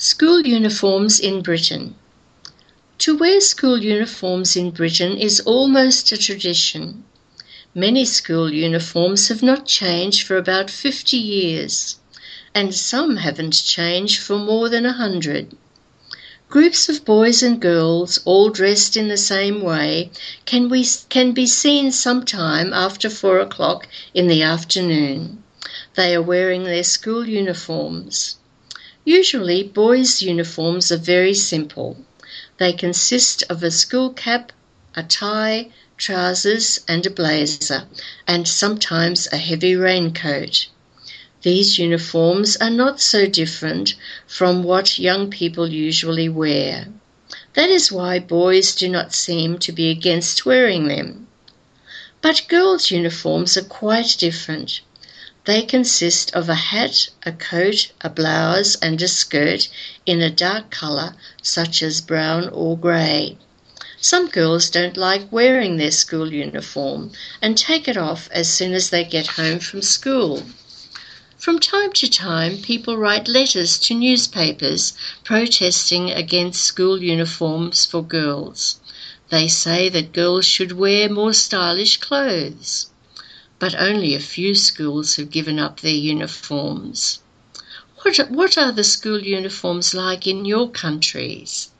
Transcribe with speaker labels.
Speaker 1: School uniforms in Britain. To wear school uniforms in Britain is almost a tradition. Many school uniforms have not changed for about 50 years, and some haven't changed for more than a hundred. Groups of boys and girls, all dressed in the same way, can, we, can be seen sometime after four o'clock in the afternoon. They are wearing their school uniforms. Usually, boys' uniforms are very simple. They consist of a school cap, a tie, trousers, and a blazer, and sometimes a heavy raincoat. These uniforms are not so different from what young people usually wear. That is why boys do not seem to be against wearing them. But girls' uniforms are quite different. They consist of a hat, a coat, a blouse, and a skirt in a dark colour, such as brown or grey. Some girls don't like wearing their school uniform and take it off as soon as they get home from school. From time to time, people write letters to newspapers protesting against school uniforms for girls. They say that girls should wear more stylish clothes but only a few schools have given up their uniforms. What, what are the school uniforms like in your countries?